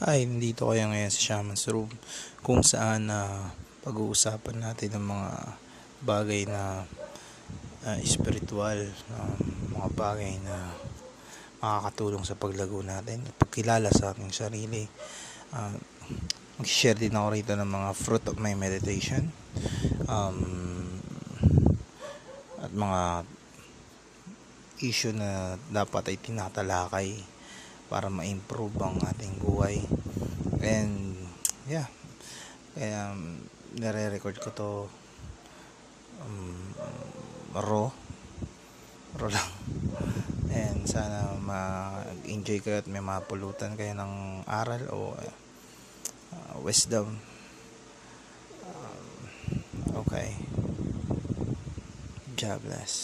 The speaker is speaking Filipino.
Ay, nandito kayo ngayon sa Shaman's Room kung saan na pag-uusapan natin ng mga bagay na uh, spiritual, um, mga bagay na makakatulong sa paglago natin, pagkilala sa ating sarili. Uh, mag-share din ako rito ng mga fruit of my meditation um, at mga issue na dapat ay tinatalakay para ma-improve ang ating buhay. And yeah. Kaya um, nare-record ko to um, raw. Raw lang. And sana ma-enjoy kayo at may mapulutan kayo ng aral o uh, wisdom. Um, okay. God bless